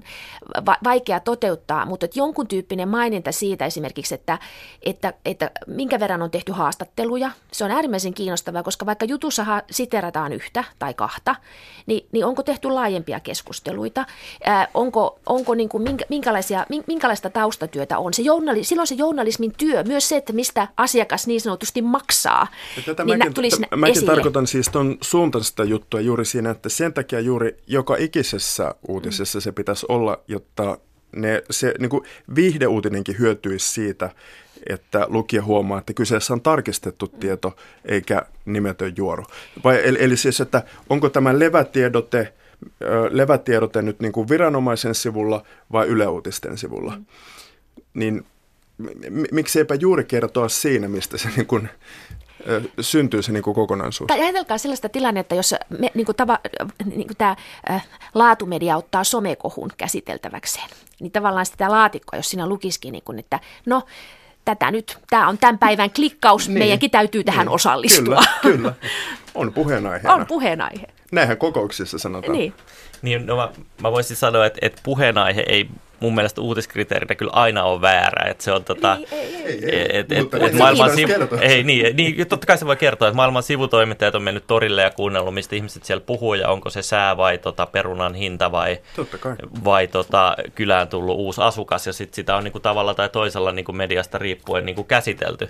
Speaker 4: va- vaikea toteuttaa, mutta että jonkun tyyppinen maininta siitä esimerkiksi, että, että, että minkä verran on tehty haastatteluja, se on äärimmäisen kiinnostavaa, koska vaikka jutussa ha- siterataan yhtä tai kahta, niin, niin onko tehty laajempia keskusteluita, äh, onko, onko niin kuin minkä, minkälaisia minkälaisia, minkälaista taustatyötä on. Se journali, silloin se journalismin työ, myös se, että mistä asiakas niin sanotusti maksaa,
Speaker 1: ja tätä niin mäkin, tulisi t- Mäkin esille. tarkoitan siis tuon suuntaista juttua juuri siinä, että sen takia juuri joka ikisessä uutisessa mm. se pitäisi olla, jotta ne, se niin kuin viihdeuutinenkin hyötyisi siitä, että lukija huomaa, että kyseessä on tarkistettu tieto eikä nimetön juoru. Vai, eli, eli siis, että onko tämä levätiedote – levätiedote nyt niin kuin viranomaisen sivulla vai yleuutisten sivulla. Mm. Niin mikseipä juuri kertoa siinä, mistä se niin kuin, syntyy se niin kuin kokonaisuus.
Speaker 4: Tai ajatelkaa sellaista tilannetta, jossa me, niin kuin tava, niin kuin tämä laatumedia ottaa somekohun käsiteltäväkseen. Niin tavallaan sitä laatikkoa, jos siinä lukisikin, niin kuin, että no tätä nyt, tämä on tämän päivän klikkaus, niin, meidänkin täytyy tähän niin, osallistua.
Speaker 1: Kyllä, kyllä. On puheenaiheena. <laughs>
Speaker 4: On puheenaihe.
Speaker 1: Näinhän kokouksissa sanotaan.
Speaker 4: Niin.
Speaker 2: Niin, no mä, mä voisin sanoa, että, että puheenaihe ei mun mielestä uutiskriteerinä kyllä aina ole väärä. Että se on tota,
Speaker 4: Niin, ei, ei.
Speaker 1: Ei,
Speaker 2: et,
Speaker 1: mutta
Speaker 2: et,
Speaker 1: ei
Speaker 2: et
Speaker 1: se
Speaker 2: maailman sivu, ei, niin, niin, totta kai se voi kertoa, että maailman sivutoimittajat on mennyt torille ja kuunnellut, mistä ihmiset siellä puhuu ja onko se sää vai tota, perunan hinta vai,
Speaker 1: Totta kai.
Speaker 2: vai tota, kylään tullut uusi asukas ja sit sitä on niinku tavalla tai toisella niinku mediasta riippuen niinku käsitelty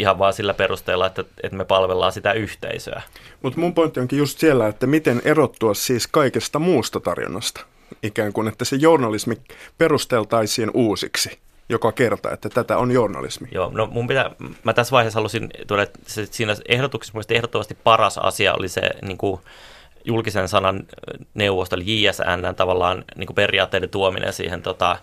Speaker 2: ihan vaan sillä perusteella, että, että me palvellaan sitä yhteisöä.
Speaker 1: Mutta mun pointti onkin just siellä, että miten erottua siis kaikesta muusta tarjonnasta. Ikään kuin, että se journalismi perusteltaisiin uusiksi joka kerta, että tätä on journalismi.
Speaker 2: Joo, no mun pitää, mä tässä vaiheessa halusin tuoda, että se, siinä ehdotuksessa mun mielestä ehdottomasti paras asia oli se niin kuin julkisen sanan neuvosto, eli JSN, tavallaan niin kuin periaatteiden tuominen siihen tota,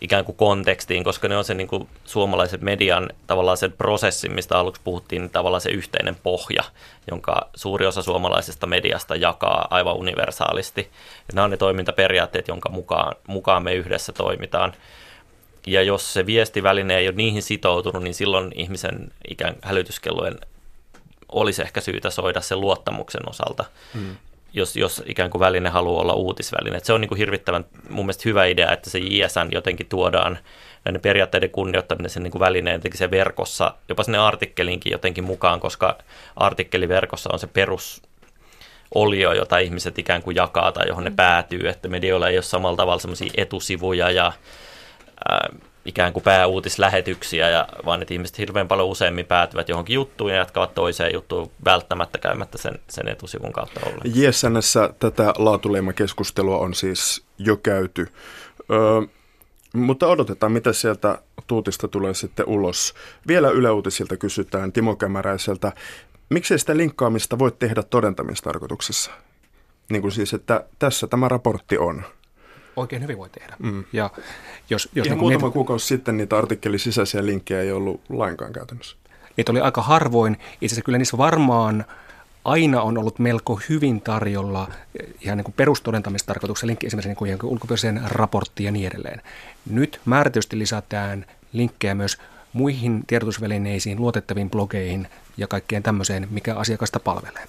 Speaker 2: ikään kuin kontekstiin, koska ne on se niin kuin suomalaisen median tavallaan sen prosessin, mistä aluksi puhuttiin, niin tavallaan se yhteinen pohja, jonka suuri osa suomalaisesta mediasta jakaa aivan universaalisti. Ja nämä on ne toimintaperiaatteet, jonka mukaan, mukaan me yhdessä toimitaan. Ja jos se viestiväline ei ole niihin sitoutunut, niin silloin ihmisen ikään hälytyskellojen olisi ehkä syytä soida sen luottamuksen osalta, hmm. Jos, jos ikään kuin väline haluaa olla uutisväline. Et se on niin kuin hirvittävän mun mielestä hyvä idea, että se JSN jotenkin tuodaan näiden periaatteiden kunnioittaminen sen niin kuin välineen jotenkin se verkossa, jopa sinne artikkelinkin jotenkin mukaan, koska artikkeliverkossa on se perus olio, jota ihmiset ikään kuin jakaa tai johon ne päätyy, että medioilla ei ole samalla tavalla semmoisia etusivuja ja ää, ikään kuin pääuutislähetyksiä, ja, vaan että ihmiset hirveän paljon useammin päätyvät johonkin juttuun ja jatkavat toiseen juttuun välttämättä käymättä sen, sen etusivun kautta ollen.
Speaker 1: JSNssä tätä laatuleimakeskustelua on siis jo käyty. Öö, mutta odotetaan, mitä sieltä tuutista tulee sitten ulos. Vielä Yle Uutisilta kysytään Timo Kämäräiseltä, miksei sitä linkkaamista voi tehdä todentamistarkoituksessa? Niin kuin siis, että tässä tämä raportti on.
Speaker 3: Oikein hyvin voi tehdä. Mm. Ja jos, jos
Speaker 1: Ihan
Speaker 3: niin
Speaker 1: muutama
Speaker 3: miet-
Speaker 1: kuukausi sitten niitä artikkelin sisäisiä linkkejä ei ollut lainkaan käytännössä.
Speaker 3: niitä oli aika harvoin. Itse asiassa kyllä niissä varmaan aina on ollut melko hyvin tarjolla eh, ihan niin kuin perustodentamistarkoituksessa linkki esimerkiksi niin kuin ulkopuoliseen raporttiin ja niin edelleen. Nyt määrätysti lisätään linkkejä myös muihin tiedotusvälineisiin, luotettaviin blogeihin ja kaikkeen tämmöiseen, mikä asiakasta palvelee.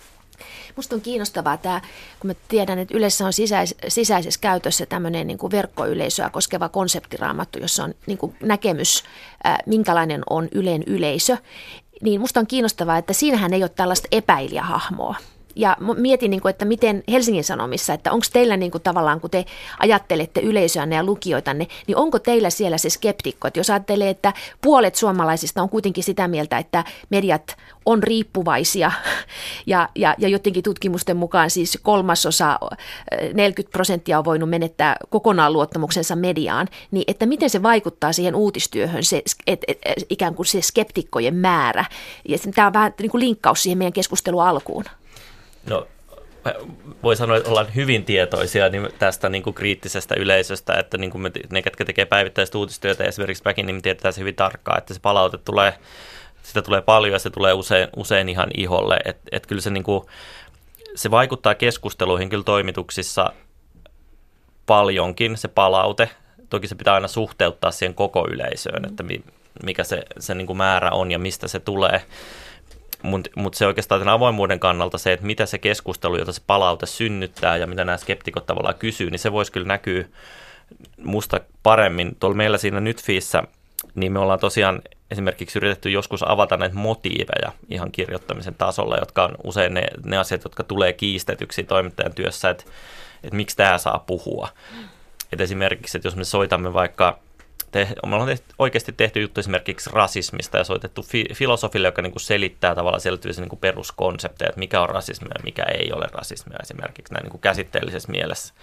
Speaker 4: Musta on kiinnostavaa tämä, kun mä tiedän, että Ylessä on sisäis- sisäisessä käytössä tämmöinen niin kuin verkkoyleisöä koskeva konseptiraamattu, jossa on niin kuin näkemys, ää, minkälainen on Ylen yleisö. Niin musta on kiinnostavaa, että siinähän ei ole tällaista epäilijähahmoa. Ja mietin, niin kuin, että miten Helsingin Sanomissa, että onko teillä niin kuin tavallaan, kun te ajattelette yleisöänne ja lukijoitanne, niin onko teillä siellä se skeptikko, että jos ajattelee, että puolet suomalaisista on kuitenkin sitä mieltä, että mediat on riippuvaisia <laughs> ja, ja, ja jotenkin tutkimusten mukaan siis kolmasosa, eh, 40 prosenttia on voinut menettää kokonaan luottamuksensa mediaan, niin että miten se vaikuttaa siihen uutistyöhön, se, et, et, et, ikään kuin se skeptikkojen määrä. Ja tämä on vähän niin kuin linkkaus siihen meidän keskustelun alkuun.
Speaker 2: No, voi sanoa, että ollaan hyvin tietoisia niin tästä niin kuin kriittisestä yleisöstä, että niin kuin me, ne, ketkä tekee päivittäistä uutistyötä esimerkiksi Backin, niin me tiedetään se hyvin tarkkaan, että se palaute tulee, sitä tulee paljon ja se tulee usein, usein ihan iholle. Että et kyllä se, niin kuin, se vaikuttaa keskusteluihin kyllä toimituksissa paljonkin, se palaute. Toki se pitää aina suhteuttaa siihen koko yleisöön, että mi, mikä se, se niin kuin määrä on ja mistä se tulee mutta mut se oikeastaan tämän avoimuuden kannalta se, että mitä se keskustelu, jota se palaute synnyttää ja mitä nämä skeptikot tavallaan kysyy, niin se voisi kyllä näkyä musta paremmin. Tuolla meillä siinä Nytfiissä, niin me ollaan tosiaan esimerkiksi yritetty joskus avata näitä motiiveja ihan kirjoittamisen tasolla, jotka on usein ne, ne asiat, jotka tulee kiistetyksi toimittajan työssä, että, että miksi tämä saa puhua. Et esimerkiksi, että jos me soitamme vaikka te, me ollaan tehty, oikeasti tehty juttu esimerkiksi rasismista ja soitettu fi, filosofille, joka niin kuin selittää tavallaan selittyvissä niin peruskonsepteja, että mikä on rasismia ja mikä ei ole rasismia esimerkiksi näin niin kuin käsitteellisessä mielessä.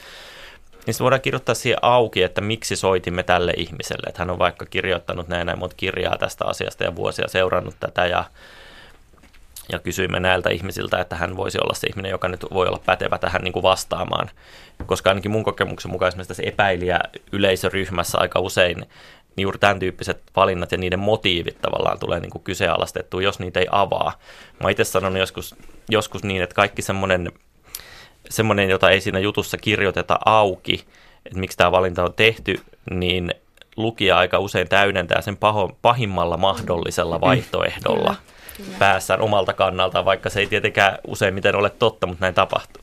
Speaker 2: Niin se voidaan kirjoittaa siihen auki, että miksi soitimme tälle ihmiselle. Että hän on vaikka kirjoittanut näin näin monta kirjaa tästä asiasta ja vuosia seurannut tätä ja, ja kysyimme näiltä ihmisiltä, että hän voisi olla se ihminen, joka nyt voi olla pätevä tähän niin kuin vastaamaan. Koska ainakin mun kokemuksen mukaan esimerkiksi tässä epäilijä yleisöryhmässä aika usein niin juuri tämän tyyppiset valinnat ja niiden motiivit tavallaan tulee niin kuin kyseenalaistettua, jos niitä ei avaa. Mä itse sanon joskus, joskus niin, että kaikki semmoinen, semmoinen, jota ei siinä jutussa kirjoiteta auki, että miksi tämä valinta on tehty, niin lukija aika usein täydentää sen paho, pahimmalla mahdollisella vaihtoehdolla. Kyllä. päässään omalta kannaltaan, vaikka se ei tietenkään useimmiten ole totta, mutta näin tapahtuu.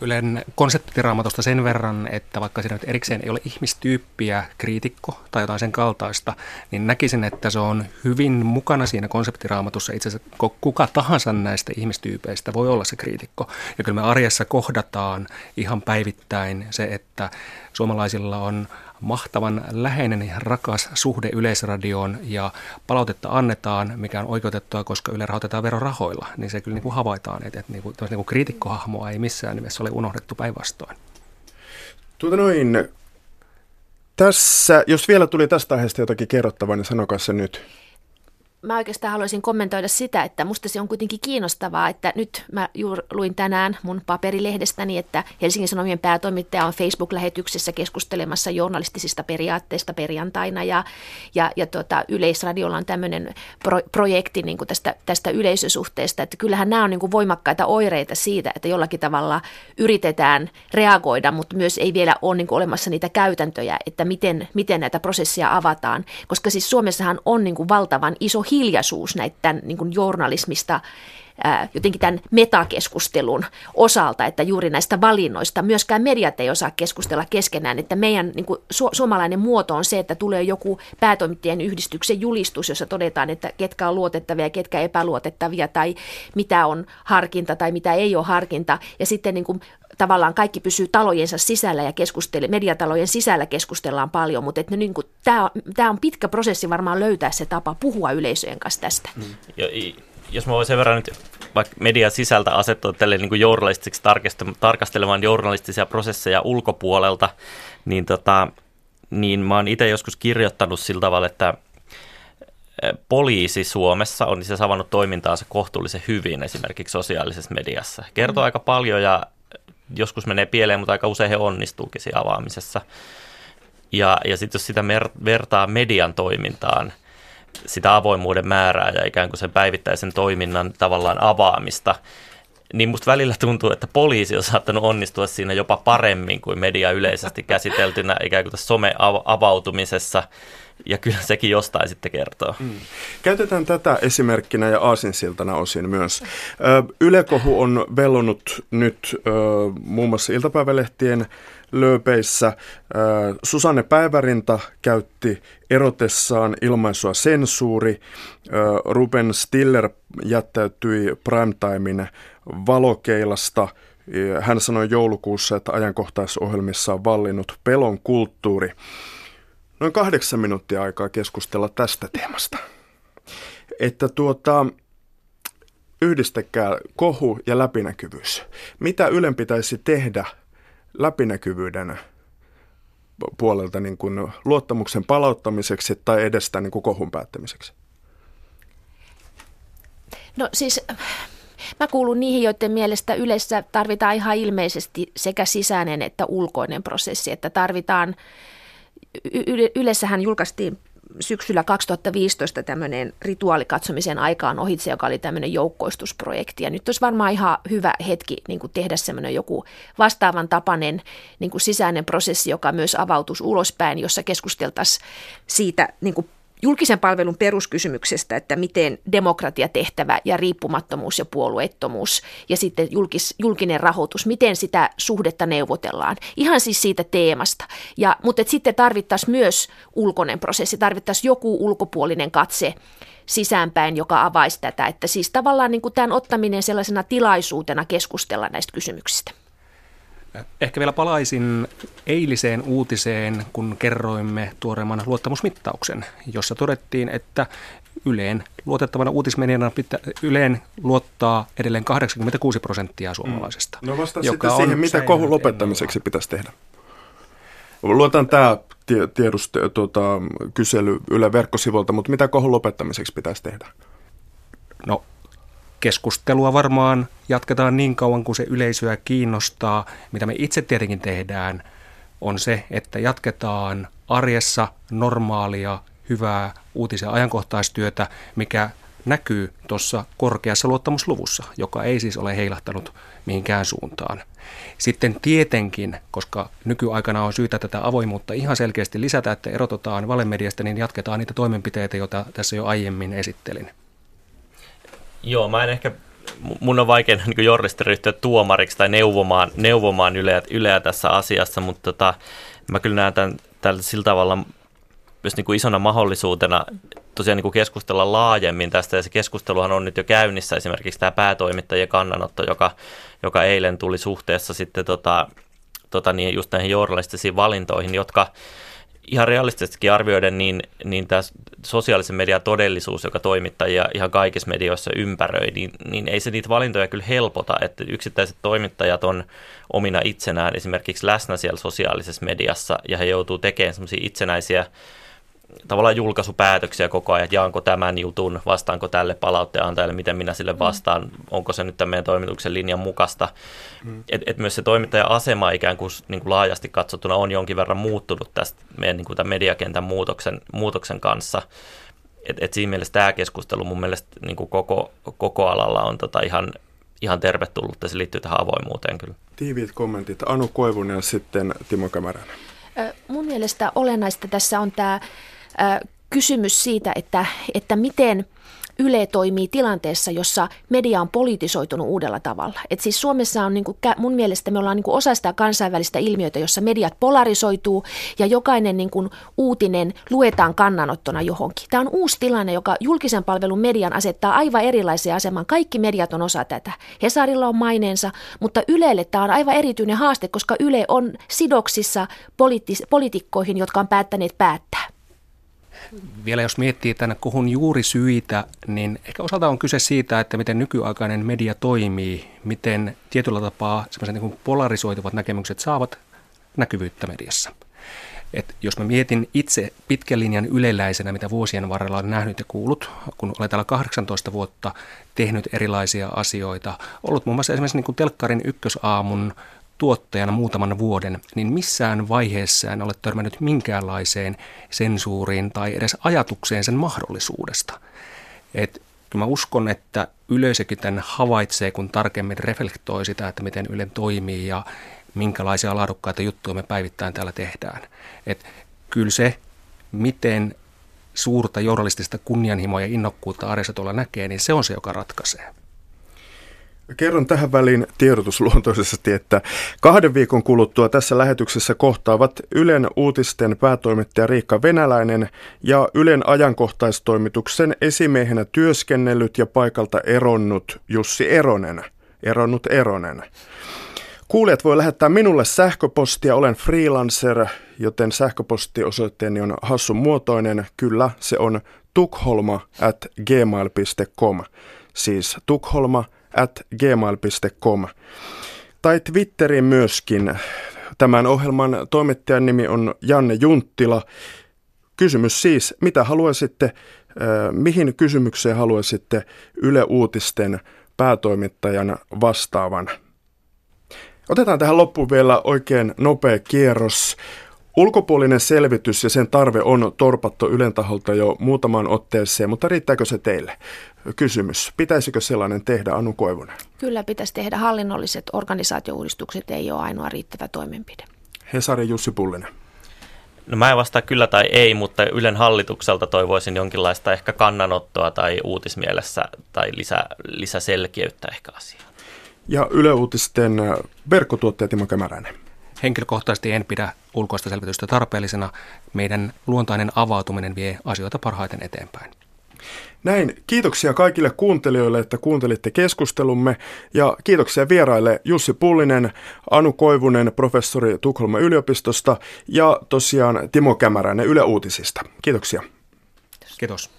Speaker 3: Ylen konseptiraamatusta sen verran, että vaikka siinä nyt erikseen ei ole ihmistyyppiä, kriitikko tai jotain sen kaltaista, niin näkisin, että se on hyvin mukana siinä konseptiraamatussa. Itse asiassa kuka tahansa näistä ihmistyypeistä voi olla se kriitikko. Ja kyllä me arjessa kohdataan ihan päivittäin se, että suomalaisilla on mahtavan läheinen ja rakas suhde yleisradioon ja palautetta annetaan, mikä on oikeutettua, koska Yle rahoitetaan verorahoilla, niin se kyllä niin kuin havaitaan, että, että niin kuin, niin kuin kriitikkohahmoa ei missään nimessä ole unohdettu päinvastoin.
Speaker 1: Tuota noin, tässä, jos vielä tuli tästä aiheesta jotakin kerrottavaa, niin sanokaa se nyt
Speaker 4: mä oikeastaan haluaisin kommentoida sitä, että musta se on kuitenkin kiinnostavaa, että nyt mä juuri luin tänään mun paperilehdestäni, että Helsingin Sanomien päätoimittaja on Facebook-lähetyksessä keskustelemassa journalistisista periaatteista perjantaina ja, ja, ja tota, Yleisradiolla on tämmöinen pro, projekti niin kuin tästä, tästä yleisösuhteesta, että kyllähän nämä on niin kuin voimakkaita oireita siitä, että jollakin tavalla yritetään reagoida, mutta myös ei vielä ole niin kuin olemassa niitä käytäntöjä, että miten, miten näitä prosesseja avataan, koska siis Suomessahan on niin kuin valtavan iso hiljaisuus näiden niin kuin journalismista jotenkin tämän metakeskustelun osalta, että juuri näistä valinnoista. Myöskään mediat ei osaa keskustella keskenään, että meidän niin kuin su- suomalainen muoto on se, että tulee joku päätoimittajien yhdistyksen julistus, jossa todetaan, että ketkä on luotettavia ja ketkä epäluotettavia tai mitä on harkinta tai mitä ei ole harkinta. Ja sitten niin kuin tavallaan kaikki pysyy talojensa sisällä ja keskustele, mediatalojen sisällä keskustellaan paljon, mutta että niin kuin, tämä, tämä on pitkä prosessi varmaan löytää se tapa puhua yleisöjen kanssa tästä. Mm.
Speaker 2: Ja, jos mä voin sen verran nyt vaikka median sisältä asettua tälle niin kuin journalistisiksi tarkastelemaan journalistisia prosesseja ulkopuolelta, niin, tota, niin mä oon itse joskus kirjoittanut sillä tavalla, että poliisi Suomessa on siis avannut toimintaansa kohtuullisen hyvin esimerkiksi sosiaalisessa mediassa. Kertoo mm. aika paljon ja joskus menee pieleen, mutta aika usein he onnistuukin siinä avaamisessa. Ja, ja sitten jos sitä mer- vertaa median toimintaan, sitä avoimuuden määrää ja ikään kuin sen päivittäisen toiminnan tavallaan avaamista, niin musta välillä tuntuu, että poliisi on saattanut onnistua siinä jopa paremmin kuin media yleisesti käsiteltynä ikään kuin tässä some-avautumisessa ja kyllä sekin jostain sitten kertoo. Mm.
Speaker 1: Käytetään tätä esimerkkinä ja aasinsiltana osin myös. Ylekohu on vellonut nyt muun muassa iltapäivälehtien lööpeissä. Susanne Päivärinta käytti erotessaan ilmaisua sensuuri. Ruben Stiller jättäytyi primetimein valokeilasta. Hän sanoi joulukuussa, että ajankohtaisohjelmissa on vallinnut pelon kulttuuri noin kahdeksan minuuttia aikaa keskustella tästä teemasta. Että tuota, yhdistäkää kohu ja läpinäkyvyys. Mitä Ylen pitäisi tehdä läpinäkyvyyden puolelta niin kuin luottamuksen palauttamiseksi tai edestä niin kuin kohun päättämiseksi?
Speaker 4: No siis Mä kuulun niihin, joiden mielestä yleensä tarvitaan ihan ilmeisesti sekä sisäinen että ulkoinen prosessi, että tarvitaan Ylessähän julkaistiin syksyllä 2015 tämmöinen rituaalikatsomisen aikaan ohitse, joka oli tämmöinen joukkoistusprojekti. Ja nyt olisi varmaan ihan hyvä hetki niin kuin tehdä semmoinen joku vastaavan tapainen niin kuin sisäinen prosessi, joka myös avautuisi ulospäin, jossa keskusteltaisiin siitä niin kuin julkisen palvelun peruskysymyksestä, että miten demokratiatehtävä ja riippumattomuus ja puolueettomuus ja sitten julkis, julkinen rahoitus, miten sitä suhdetta neuvotellaan. Ihan siis siitä teemasta. Ja, mutta et sitten tarvittaisiin myös ulkoinen prosessi, tarvittaisiin joku ulkopuolinen katse sisäänpäin, joka avaisi tätä. Että siis tavallaan niin kuin tämän ottaminen sellaisena tilaisuutena keskustella näistä kysymyksistä.
Speaker 3: Ehkä vielä palaisin eiliseen uutiseen, kun kerroimme tuoreemman luottamusmittauksen, jossa todettiin, että Yleen luotettavana uutismediana pitä, Yleen luottaa edelleen 86 prosenttia suomalaisesta.
Speaker 1: No vasta sitten siihen, mitä kohun lopettamiseksi pitäisi tehdä. Luotan tämä tiedust, tuota, kysely Yle verkkosivuilta, mutta mitä kohun lopettamiseksi pitäisi tehdä?
Speaker 3: No keskustelua varmaan jatketaan niin kauan kuin se yleisöä kiinnostaa. Mitä me itse tietenkin tehdään, on se, että jatketaan arjessa normaalia, hyvää uutis- ja ajankohtaistyötä, mikä näkyy tuossa korkeassa luottamusluvussa, joka ei siis ole heilahtanut mihinkään suuntaan. Sitten tietenkin, koska nykyaikana on syytä tätä avoimuutta ihan selkeästi lisätä, että erotetaan valemediasta, niin jatketaan niitä toimenpiteitä, joita tässä jo aiemmin esittelin.
Speaker 2: Joo, mä en ehkä, mun on vaikea niin journalisti ryhtyä tuomariksi tai neuvomaan, neuvomaan yleä, yleä tässä asiassa, mutta tota, mä kyllä näen tämän, tämän sillä tavalla myös niin kuin isona mahdollisuutena tosiaan niin kuin keskustella laajemmin tästä, ja se keskusteluhan on nyt jo käynnissä, esimerkiksi tämä päätoimittajien kannanotto, joka, joka eilen tuli suhteessa sitten tota, tota niin, just näihin journalistisiin valintoihin, jotka ihan realistisestikin arvioiden, niin, niin tämä sosiaalisen median todellisuus, joka toimittajia ihan kaikissa medioissa ympäröi, niin, niin ei se niitä valintoja kyllä helpota, että yksittäiset toimittajat on omina itsenään esimerkiksi läsnä siellä sosiaalisessa mediassa, ja he joutuu tekemään semmoisia itsenäisiä tavallaan julkaisupäätöksiä koko ajan, että jaanko tämän jutun, vastaanko tälle palautteen antajalle, miten minä sille mm. vastaan, mm. onko se nyt tämän meidän toimituksen linjan mukaista. Mm. Et, et myös se toimittajan asema ikään kuin, niin kuin laajasti katsottuna on jonkin verran muuttunut tästä meidän niin kuin tämän mediakentän muutoksen, muutoksen kanssa. Et, et siinä mielessä tämä keskustelu mun mielestä niin kuin koko, koko alalla on tota ihan, ihan tervetullut ja se liittyy tähän avoimuuteen kyllä.
Speaker 1: Tiiviit kommentit. Anu Koivunen ja sitten Timo Kämäränen.
Speaker 4: Mun mielestä olennaista tässä on tämä kysymys siitä, että, että miten Yle toimii tilanteessa, jossa media on politisoitunut uudella tavalla. Et siis Suomessa on niin kuin, mun mielestä me ollaan niin kuin osa sitä kansainvälistä ilmiötä, jossa mediat polarisoituu ja jokainen niin kuin uutinen luetaan kannanottona johonkin. Tämä on uusi tilanne, joka julkisen palvelun median asettaa aivan erilaisia aseman. Kaikki mediat on osa tätä. Hesarilla on maineensa, mutta Ylelle tämä on aivan erityinen haaste, koska Yle on sidoksissa poliittis- poliitikkoihin, jotka on päättäneet päättää
Speaker 3: vielä jos miettii tänne kuhun juuri syitä, niin ehkä osalta on kyse siitä, että miten nykyaikainen media toimii, miten tietyllä tapaa semmoiset niin polarisoituvat näkemykset saavat näkyvyyttä mediassa. Et jos mä mietin itse pitkän linjan yleläisenä, mitä vuosien varrella olen nähnyt ja kuullut, kun olen täällä 18 vuotta tehnyt erilaisia asioita, ollut muun muassa esimerkiksi niin kuin telkkarin ykkösaamun tuottajana muutaman vuoden, niin missään vaiheessa en ole törmännyt minkäänlaiseen sensuuriin tai edes ajatukseen sen mahdollisuudesta. Et kyllä mä uskon, että yleisökin tämän havaitsee, kun tarkemmin reflektoi sitä, että miten Yle toimii ja minkälaisia laadukkaita juttuja me päivittäin täällä tehdään. Et kyllä se, miten suurta journalistista kunnianhimoa ja innokkuutta arjessa tuolla näkee, niin se on se, joka ratkaisee.
Speaker 1: Kerron tähän väliin tiedotusluontoisesti, että kahden viikon kuluttua tässä lähetyksessä kohtaavat Ylen uutisten päätoimittaja Riikka Venäläinen ja Ylen ajankohtaistoimituksen esimiehenä työskennellyt ja paikalta eronnut Jussi Eronen. Eronnut Eronen. Kuulijat voi lähettää minulle sähköpostia, olen freelancer, joten sähköpostiosoitteeni on hassun muotoinen. Kyllä, se on tukholma at gmail.com. Siis tukholma gmail.com. Tai Twitteriin myöskin. Tämän ohjelman toimittajan nimi on Janne Junttila. Kysymys siis, mitä haluaisitte, mihin kysymykseen haluaisitte Yle Uutisten päätoimittajan vastaavan? Otetaan tähän loppuun vielä oikein nopea kierros. Ulkopuolinen selvitys ja sen tarve on torpattu Ylen taholta jo muutamaan otteeseen, mutta riittääkö se teille? Kysymys. Pitäisikö sellainen tehdä, Anu Koivunen?
Speaker 4: Kyllä pitäisi tehdä. Hallinnolliset organisaatiouudistukset ei ole ainoa riittävä toimenpide.
Speaker 1: Hesari Jussi Pullinen.
Speaker 2: No mä en vastaa kyllä tai ei, mutta Ylen hallitukselta toivoisin jonkinlaista ehkä kannanottoa tai uutismielessä tai lisä, lisäselkeyttä ehkä asiaan.
Speaker 1: Ja Yle Uutisten verkkotuottaja Timo Kämäräinen.
Speaker 3: Henkilökohtaisesti en pidä ulkoista selvitystä tarpeellisena. Meidän luontainen avautuminen vie asioita parhaiten eteenpäin.
Speaker 1: Näin, kiitoksia kaikille kuuntelijoille, että kuuntelitte keskustelumme ja kiitoksia vieraille Jussi Pullinen, Anu Koivunen, professori Tukholman yliopistosta ja tosiaan Timo Kämäräinen Yle Uutisista. Kiitoksia.
Speaker 3: Kiitos.